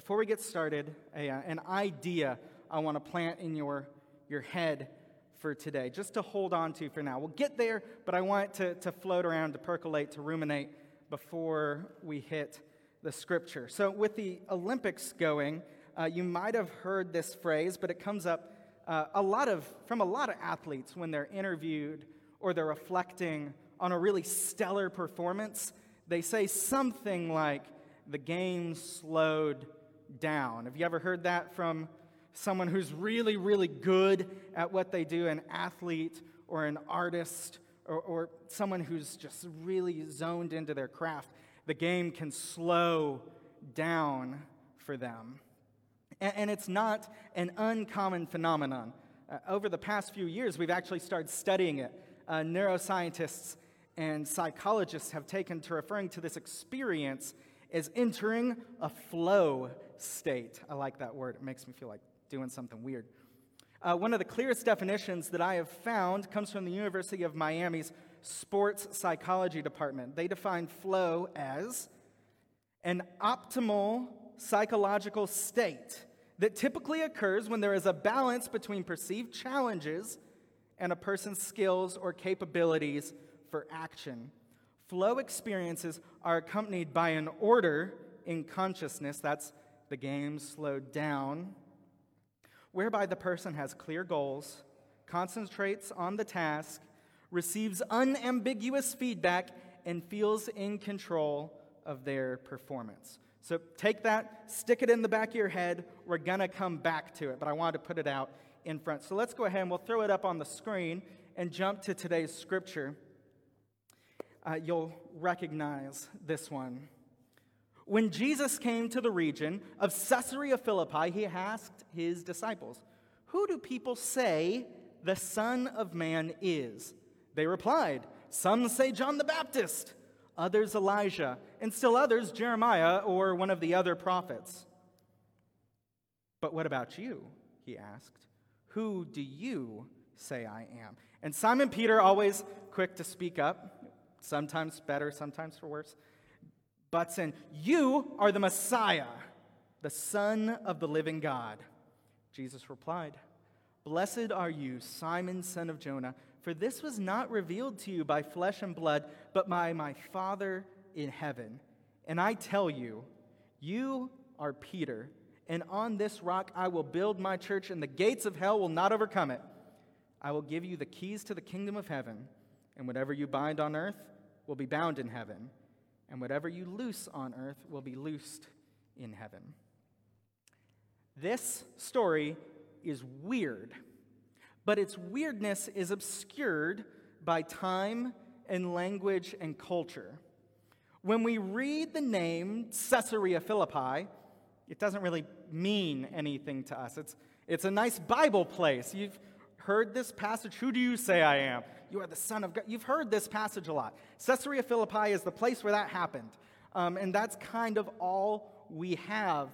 before we get started, a, uh, an idea I want to plant in your, your head for today, just to hold on to for now. We'll get there, but I want it to, to float around, to percolate, to ruminate before we hit the scripture. So, with the Olympics going, uh, you might have heard this phrase, but it comes up uh, a lot of, from a lot of athletes when they're interviewed or they're reflecting on a really stellar performance. They say something like, the game slowed down. Have you ever heard that from someone who's really, really good at what they do, an athlete or an artist or, or someone who's just really zoned into their craft, the game can slow down for them. And, and it's not an uncommon phenomenon. Uh, over the past few years, we've actually started studying it. Uh, neuroscientists and psychologists have taken to referring to this experience as entering a flow state. I like that word, it makes me feel like doing something weird. Uh, one of the clearest definitions that I have found comes from the University of Miami's sports psychology department. They define flow as an optimal psychological state that typically occurs when there is a balance between perceived challenges and a person's skills or capabilities for action. Flow experiences are accompanied by an order in consciousness. That's the game slowed down whereby the person has clear goals, concentrates on the task, receives unambiguous feedback, and feels in control of their performance. So take that, stick it in the back of your head. We're going to come back to it, but I wanted to put it out in front. So let's go ahead and we'll throw it up on the screen and jump to today's scripture. Uh, you'll recognize this one. When Jesus came to the region of Caesarea Philippi, he asked his disciples, Who do people say the Son of Man is? They replied, Some say John the Baptist, others Elijah, and still others Jeremiah or one of the other prophets. But what about you? He asked. Who do you say I am? And Simon Peter, always quick to speak up, sometimes better, sometimes for worse, butts in, You are the Messiah, the Son of the living God. Jesus replied, Blessed are you, Simon, son of Jonah, for this was not revealed to you by flesh and blood, but by my Father in heaven. And I tell you, you are Peter, and on this rock I will build my church, and the gates of hell will not overcome it. I will give you the keys to the kingdom of heaven, and whatever you bind on earth will be bound in heaven and whatever you loose on earth will be loosed in heaven. This story is weird, but its weirdness is obscured by time and language and culture. When we read the name Caesarea Philippi, it doesn't really mean anything to us. It's, it's a nice Bible place. You've heard this passage. Who do you say I am? You are the Son of God. You've heard this passage a lot. Caesarea Philippi is the place where that happened. Um, and that's kind of all we have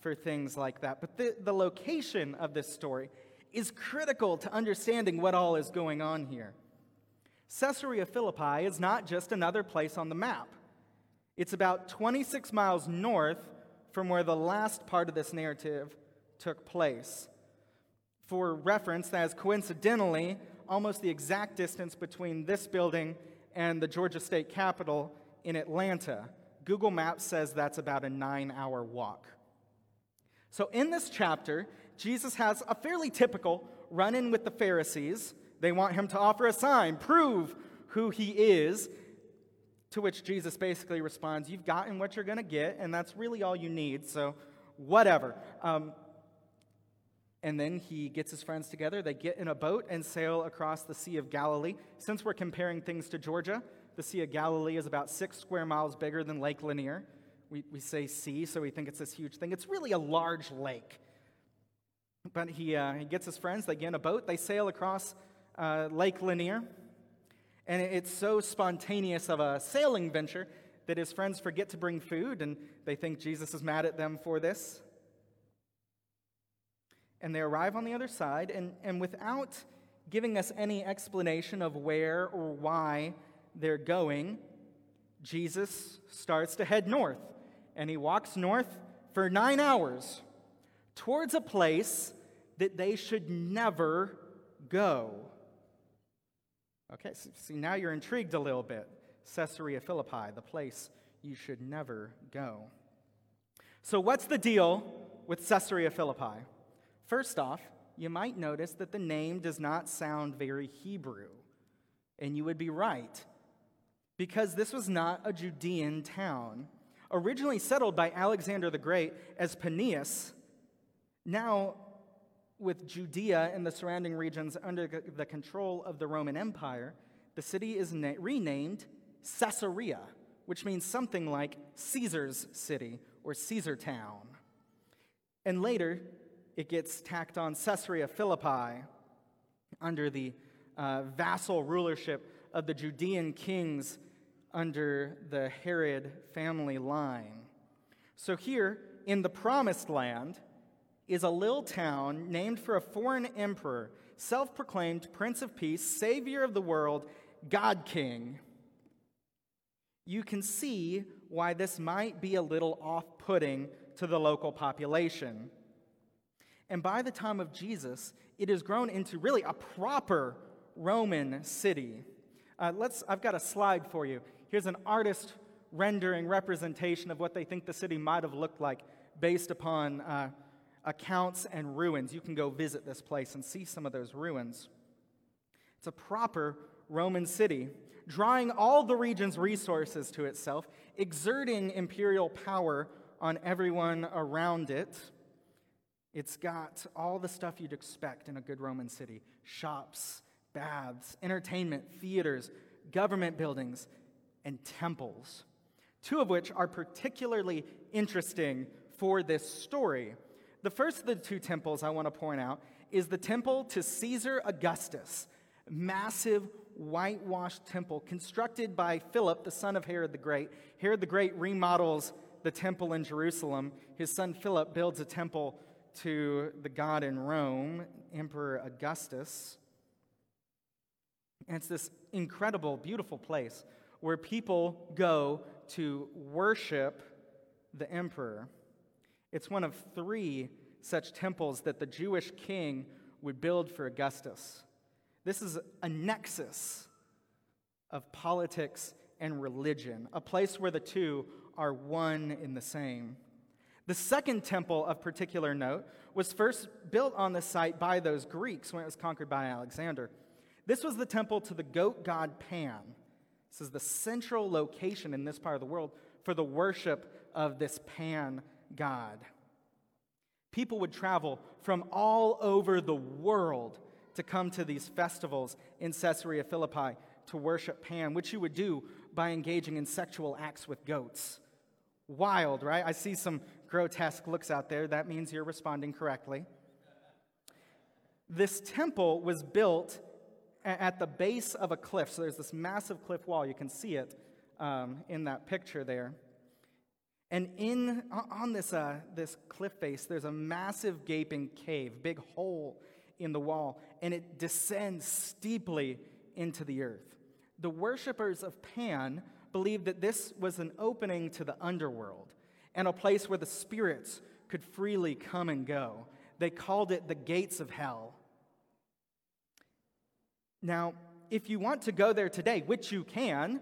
for things like that. But the, the location of this story is critical to understanding what all is going on here. Caesarea Philippi is not just another place on the map, it's about 26 miles north from where the last part of this narrative took place. For reference, that is coincidentally almost the exact distance between this building and the Georgia State Capitol in Atlanta. Google Maps says that's about a nine hour walk. So, in this chapter, Jesus has a fairly typical run in with the Pharisees. They want him to offer a sign, prove who he is. To which Jesus basically responds, You've gotten what you're going to get, and that's really all you need, so whatever. Um, and then he gets his friends together. They get in a boat and sail across the Sea of Galilee. Since we're comparing things to Georgia, the Sea of Galilee is about six square miles bigger than Lake Lanier. We, we say sea, so we think it's this huge thing. It's really a large lake. But he, uh, he gets his friends, they get in a boat, they sail across uh, Lake Lanier. And it's so spontaneous of a sailing venture that his friends forget to bring food, and they think Jesus is mad at them for this and they arrive on the other side, and, and without giving us any explanation of where or why they're going, Jesus starts to head north. And he walks north for nine hours towards a place that they should never go. Okay, so see, now you're intrigued a little bit. Caesarea Philippi, the place you should never go. So, what's the deal with Caesarea Philippi? First off, you might notice that the name does not sound very Hebrew. And you would be right, because this was not a Judean town. Originally settled by Alexander the Great as Paneas, now with Judea and the surrounding regions under the control of the Roman Empire, the city is na- renamed Caesarea, which means something like Caesar's city or Caesar town. And later, it gets tacked on Caesarea Philippi under the uh, vassal rulership of the Judean kings under the Herod family line. So, here in the promised land is a little town named for a foreign emperor, self proclaimed Prince of Peace, Savior of the world, God King. You can see why this might be a little off putting to the local population. And by the time of Jesus, it has grown into really a proper Roman city. Uh, let's, I've got a slide for you. Here's an artist rendering representation of what they think the city might have looked like based upon uh, accounts and ruins. You can go visit this place and see some of those ruins. It's a proper Roman city, drawing all the region's resources to itself, exerting imperial power on everyone around it. It's got all the stuff you'd expect in a good Roman city shops, baths, entertainment, theaters, government buildings, and temples, two of which are particularly interesting for this story. The first of the two temples I want to point out is the temple to Caesar Augustus, massive whitewashed temple constructed by Philip, the son of Herod the Great. Herod the Great remodels the temple in Jerusalem. His son Philip builds a temple to the god in Rome, Emperor Augustus. And it's this incredible, beautiful place where people go to worship the emperor. It's one of three such temples that the Jewish king would build for Augustus. This is a nexus of politics and religion, a place where the two are one in the same. The second temple of particular note was first built on the site by those Greeks when it was conquered by Alexander. This was the temple to the goat god Pan. This is the central location in this part of the world for the worship of this Pan god. People would travel from all over the world to come to these festivals in Caesarea Philippi to worship Pan, which you would do by engaging in sexual acts with goats. Wild, right? I see some grotesque looks out there. That means you're responding correctly. This temple was built at the base of a cliff. So there's this massive cliff wall. You can see it um, in that picture there. And in, on this, uh, this cliff face, there's a massive gaping cave, big hole in the wall, and it descends steeply into the earth. The worshippers of Pan believed that this was an opening to the underworld and a place where the spirits could freely come and go. They called it the gates of hell. Now, if you want to go there today, which you can,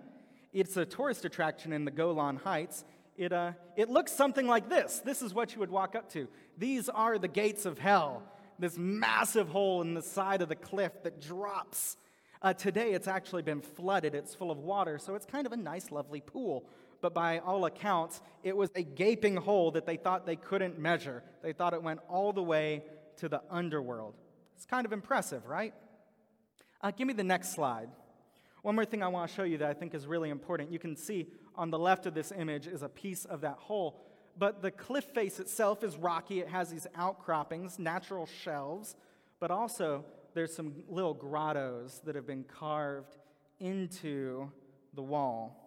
it's a tourist attraction in the Golan Heights. It, uh, it looks something like this. This is what you would walk up to. These are the gates of hell, this massive hole in the side of the cliff that drops uh, today, it's actually been flooded. It's full of water, so it's kind of a nice, lovely pool. But by all accounts, it was a gaping hole that they thought they couldn't measure. They thought it went all the way to the underworld. It's kind of impressive, right? Uh, give me the next slide. One more thing I want to show you that I think is really important. You can see on the left of this image is a piece of that hole, but the cliff face itself is rocky. It has these outcroppings, natural shelves, but also there's some little grottos that have been carved into the wall.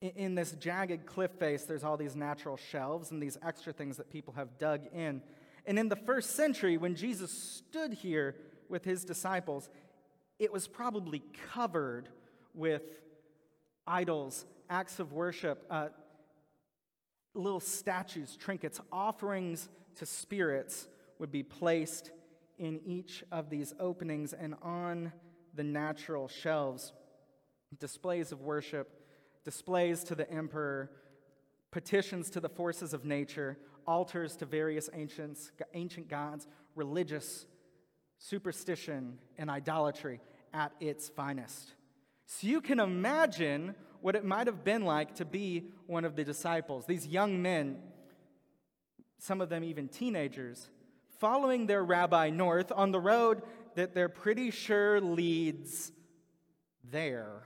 In, this jagged cliff face, there's all these natural shelves and these extra things that people have dug in. And in the first century, when Jesus stood here with his disciples, it was probably covered with idols, acts of worship, uh, little statues, trinkets, offerings to spirits would be placed in each of these openings and on the natural shelves. Displays of worship, displays to the emperor, petitions to the forces of nature, altars to various ancients, ancient gods, religious superstition, and idolatry at its finest. So you can imagine what it might have been like to be one of the disciples, these young men, some of them even teenagers, following their rabbi north on the road that they're pretty sure leads there.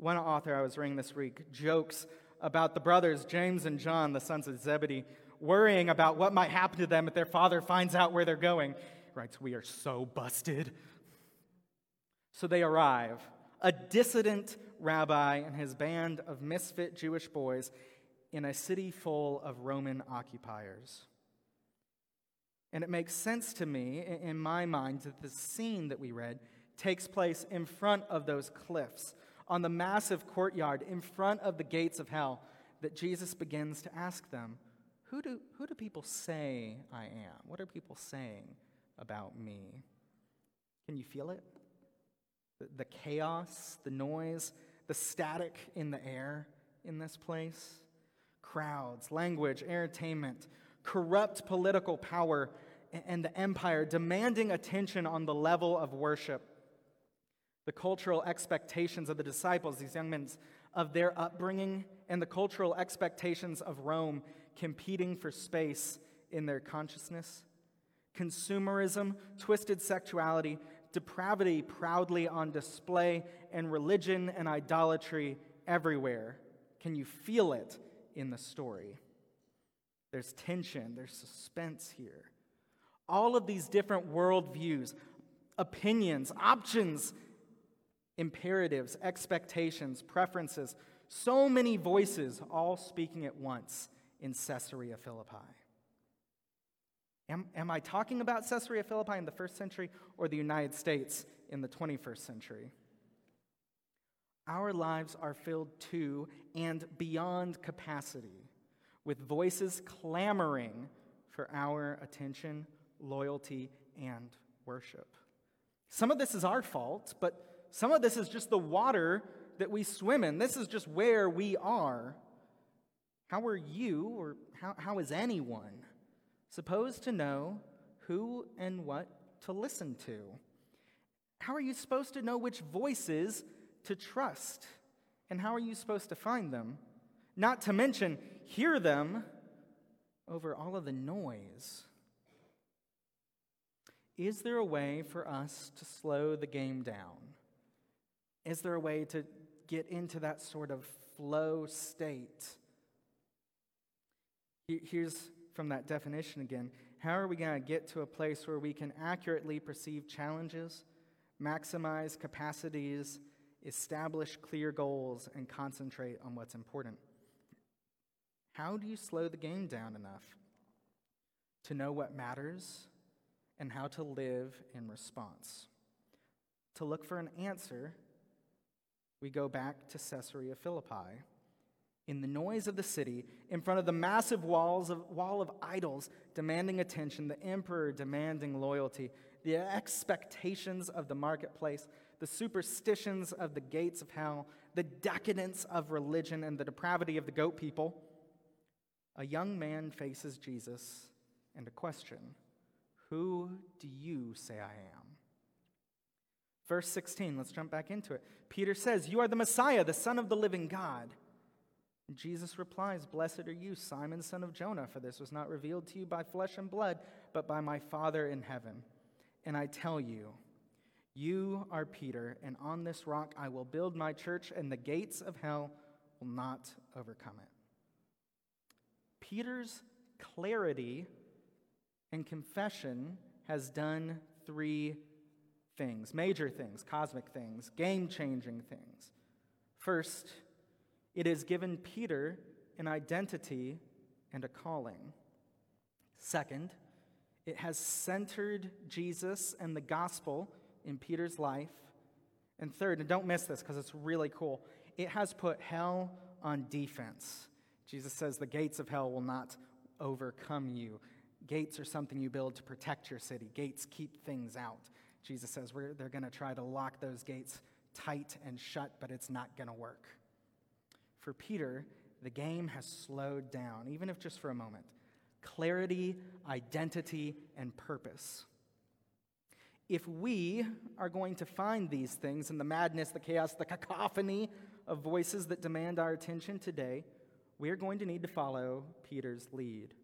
One author I was reading this week jokes about the brothers, James and John, the sons of Zebedee, worrying about what might happen to them if their father finds out where they're going. He writes, We are so busted. So they arrive. A dissident rabbi and his band of misfit Jewish boys in a city full of Roman occupiers. And it makes sense to me, in my mind, that the scene that we read takes place in front of those cliffs, on the massive courtyard in front of the gates of hell, that Jesus begins to ask them, Who do, who do people say I am? What are people saying about me? Can you feel it? The, the chaos, the noise, the static in the air in this place? Crowds, language, entertainment, corrupt political power, and the empire demanding attention on the level of worship. The cultural expectations of the disciples, these young men, of their upbringing, and the cultural expectations of Rome competing for space in their consciousness. Consumerism, twisted sexuality, depravity proudly on display, and religion and idolatry everywhere. Can you feel it in the story? There's tension, there's suspense here. All of these different worldviews, opinions, options, imperatives, expectations, preferences, so many voices all speaking at once in Caesarea Philippi. Am, am I talking about Caesarea Philippi in the first century or the United States in the 21st century? Our lives are filled to and beyond capacity with voices clamoring for our attention, loyalty, and worship. Some of this is our fault, but some of this is just the water that we swim in. This is just where we are. How are you, or how, how is anyone, supposed to know who and what to listen to? How are you supposed to know which voices to trust? And how are you supposed to find them? Not to mention, hear them over all of the noise. Is there a way for us to slow the game down? Is there a way to get into that sort of flow state? Here's from that definition again. How are we going to get to a place where we can accurately perceive challenges, maximize capacities, establish clear goals, and concentrate on what's important? How do you slow the game down enough to know what matters and how to live in response? To look for an answer, we go back to Caesarea Philippi in the noise of the city, in front of the massive walls of, wall of idols demanding attention, the emperor demanding loyalty, the expectations of the marketplace, the superstitions of the gates of hell, the decadence of religion, and the depravity of the goat people, a young man faces Jesus and a question Who do you say I am? Verse 16, let's jump back into it. Peter says, You are the Messiah, the Son of the living God. Jesus replies, Blessed are you, Simon, son of Jonah, for this was not revealed to you by flesh and blood, but by my Father in heaven. And I tell you, you are Peter, and on this rock I will build my church, and the gates of hell will not overcome it. Peter's clarity and confession has done three things major things, cosmic things, game changing things. First, it has given Peter an identity and a calling. Second, it has centered Jesus and the gospel in Peter's life. And third, and don't miss this because it's really cool, it has put hell on defense. Jesus says the gates of hell will not overcome you. Gates are something you build to protect your city. Gates keep things out. Jesus says they're going to try to lock those gates tight and shut, but it's not going to work. For Peter, the game has slowed down, even if just for a moment. Clarity, identity, and purpose. If we are going to find these things in the madness, the chaos, the cacophony of voices that demand our attention today, we are going to need to follow Peter's lead.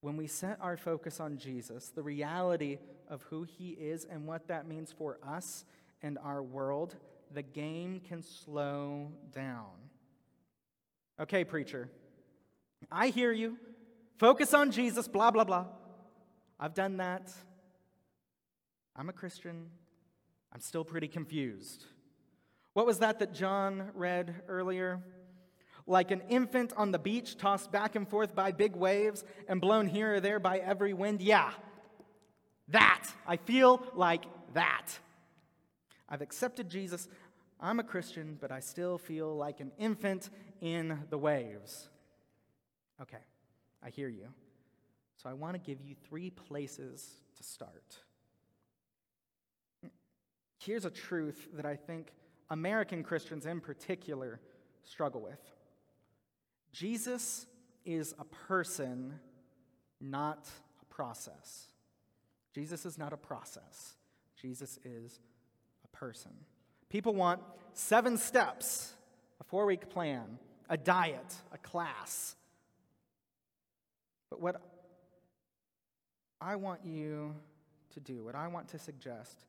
When we set our focus on Jesus, the reality of who he is and what that means for us and our world, the game can slow down. Okay, preacher, I hear you. Focus on Jesus, blah, blah, blah. I've done that. I'm a Christian. I'm still pretty confused. What was that that John read earlier? Like an infant on the beach, tossed back and forth by big waves and blown here or there by every wind? Yeah, that. I feel like that. I've accepted Jesus. I'm a Christian, but I still feel like an infant in the waves. Okay, I hear you. So I want to give you three places to start. Here's a truth that I think American Christians in particular struggle with Jesus is a person, not a process. Jesus is not a process, Jesus is a person. People want seven steps, a four week plan, a diet, a class. But what I want you to do, what I want to suggest,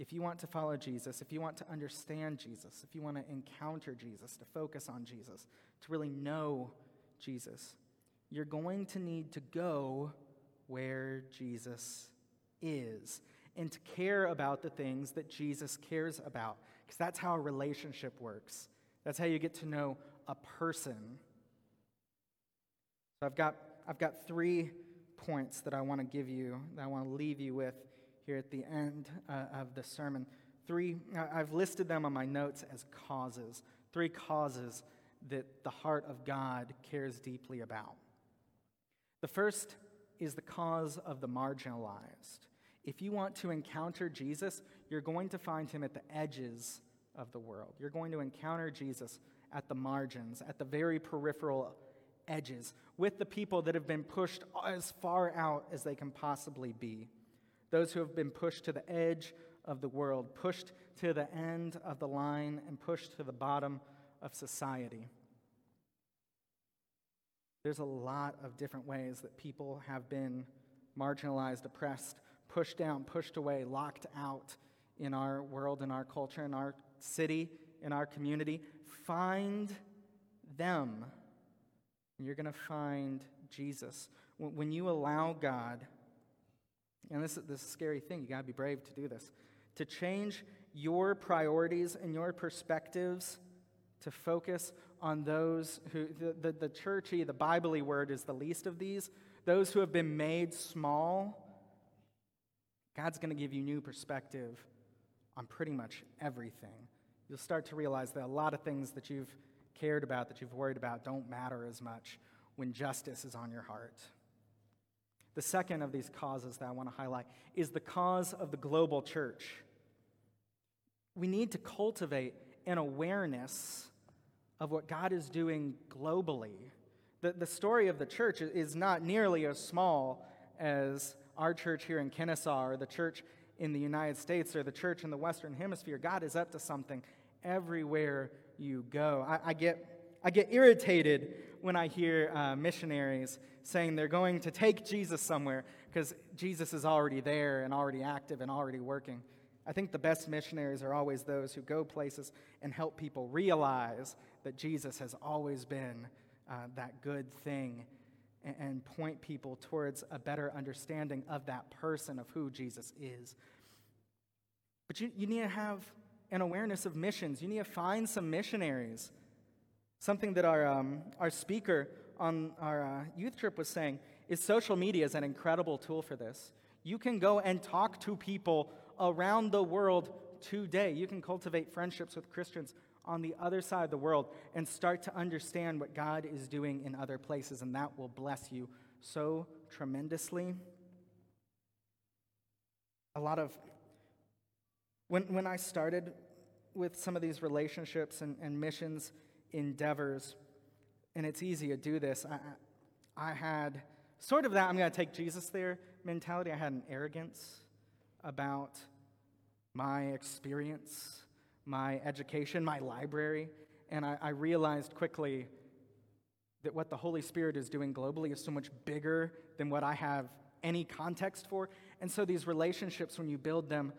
if you want to follow Jesus, if you want to understand Jesus, if you want to encounter Jesus, to focus on Jesus, to really know Jesus, you're going to need to go where Jesus is and to care about the things that Jesus cares about. Because that's how a relationship works. That's how you get to know a person. So I've got, I've got three points that I want to give you, that I want to leave you with here at the end uh, of the sermon. Three, I've listed them on my notes as causes. Three causes that the heart of God cares deeply about. The first is the cause of the marginalized. If you want to encounter Jesus, you're going to find him at the edges of the world. You're going to encounter Jesus at the margins, at the very peripheral edges, with the people that have been pushed as far out as they can possibly be. Those who have been pushed to the edge of the world, pushed to the end of the line, and pushed to the bottom of society. There's a lot of different ways that people have been marginalized, oppressed, pushed down, pushed away, locked out in our world, in our culture, in our city, in our community. Find them. And you're going to find Jesus. When you allow God, and this, this is a scary thing, you got to be brave to do this, to change your priorities and your perspectives to focus on those who, the, the, the churchy, the Bible word is the least of these, those who have been made small God's to give you new perspective on pretty much everything. You'll start to realize that a lot of things that you've cared about, that you've worried about, don't matter as much when justice is on your heart. The second of these causes that I want to highlight is the cause of the global church. We need to cultivate an awareness of what God is doing globally. The, the story of the church is not nearly as small as our church here in Kennesaw or the church in the United States or the church in the Western Hemisphere. God is up to something everywhere you go. I, I get, I get irritated when I hear uh, missionaries saying they're going to take Jesus somewhere because Jesus is already there and already active and already working. I think the best missionaries are always those who go places and help people realize that Jesus has always been uh, that good thing and point people towards a better understanding of that person, of who Jesus is. But you, you need to have an awareness of missions. You need to find some missionaries. Something that our, um, our speaker on our uh, youth trip was saying is social media is an incredible tool for this. You can go and talk to people around the world today. You can cultivate friendships with Christians on the other side of the world and start to understand what God is doing in other places, and that will bless you so tremendously. A lot of, when, when I started with some of these relationships and, and missions endeavors, and it's easy to do this, I, I had sort of that I'm going to take Jesus there mentality. I had an arrogance about my experience, my education, my library, and I, I realized quickly that what the Holy Spirit is doing globally is so much bigger than what I have any context for. And so these relationships, when you build them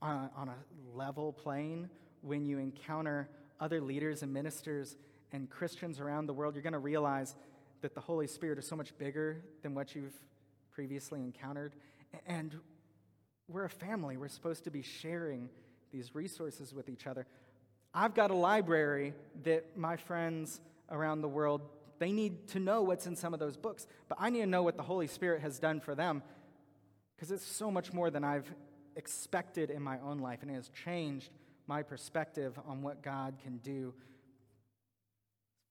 on a, on a level plane, when you encounter other leaders and ministers and Christians around the world, you're going to realize that the Holy Spirit is so much bigger than what you've previously encountered. And we're a family. We're supposed to be sharing these resources with each other. I've got a library that my friends around the world they need to know what's in some of those books, but I need to know what the Holy Spirit has done for them because it's so much more than I've expected in my own life and it has changed my perspective on what God can do.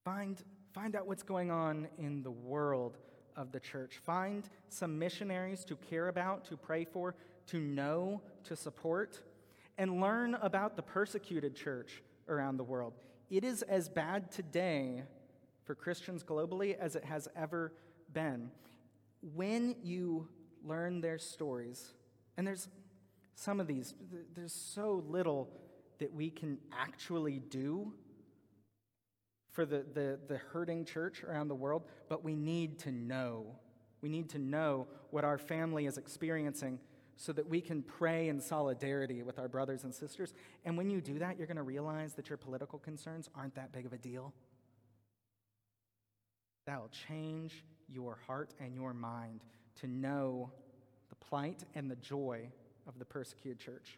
Find Find out what's going on in the world of the church. Find some missionaries to care about, to pray for, to know, to support, and learn about the persecuted church around the world. It is as bad today for Christians globally as it has ever been. When you learn their stories, and there's some of these, there's so little that we can actually do for the, the, the hurting church around the world, but we need to know. We need to know what our family is experiencing so that we can pray in solidarity with our brothers and sisters. And when you do that, you're going to realize that your political concerns aren't that big of a deal. That'll change your heart and your mind to know the plight and the joy of the persecuted church.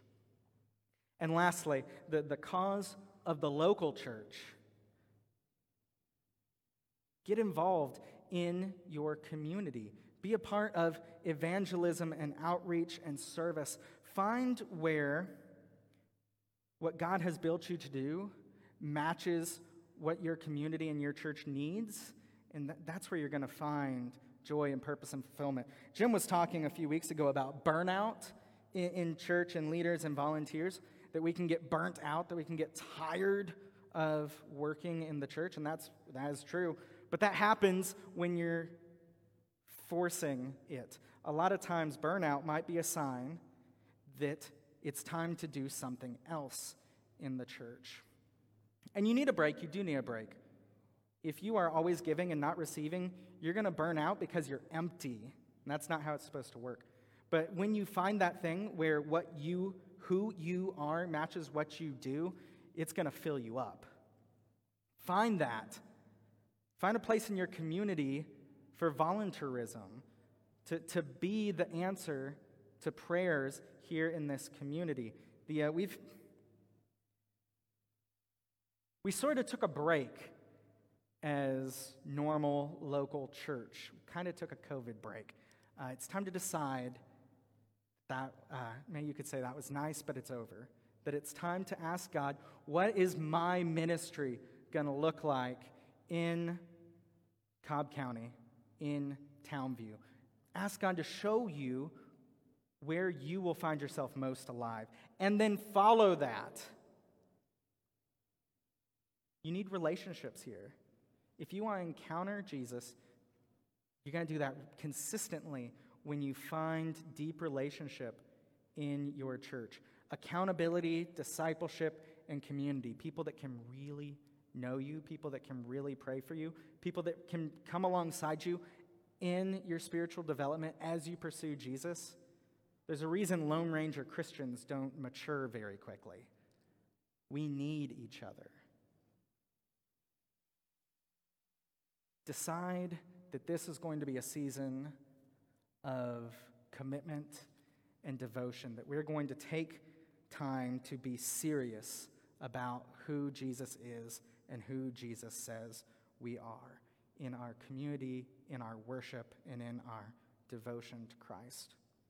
And lastly, the, the cause of the local church Get involved in your community. Be a part of evangelism and outreach and service. Find where what God has built you to do matches what your community and your church needs, and that's where you're going to find joy and purpose and fulfillment. Jim was talking a few weeks ago about burnout in, in church and leaders and volunteers, that we can get burnt out, that we can get tired of working in the church, and that's that is true. But that happens when you're forcing it. A lot of times, burnout might be a sign that it's time to do something else in the church. And you need a break, you do need a break. If you are always giving and not receiving, you're going to burn out because you're empty. And that's not how it's supposed to work. But when you find that thing where what you who you are matches what you do, it's going to fill you up. Find that Find a place in your community for volunteerism, to, to be the answer to prayers here in this community. The, uh, we've, we sort of took a break as normal local church. Kind of took a COVID break. Uh, it's time to decide that, uh, maybe you could say that was nice, but it's over. That it's time to ask God, what is my ministry going to look like in Cobb County, in Towne View. Ask God to show you where you will find yourself most alive, and then follow that. You need relationships here. If you want to encounter Jesus, you're going to do that consistently when you find deep relationship in your church. Accountability, discipleship, and community. People that can really know you, people that can really pray for you, people that can come alongside you in your spiritual development as you pursue Jesus. There's a reason Lone Ranger Christians don't mature very quickly. We need each other. Decide that this is going to be a season of commitment and devotion, that we're going to take time to be serious about who Jesus is and who Jesus says we are in our community, in our worship, and in our devotion to Christ.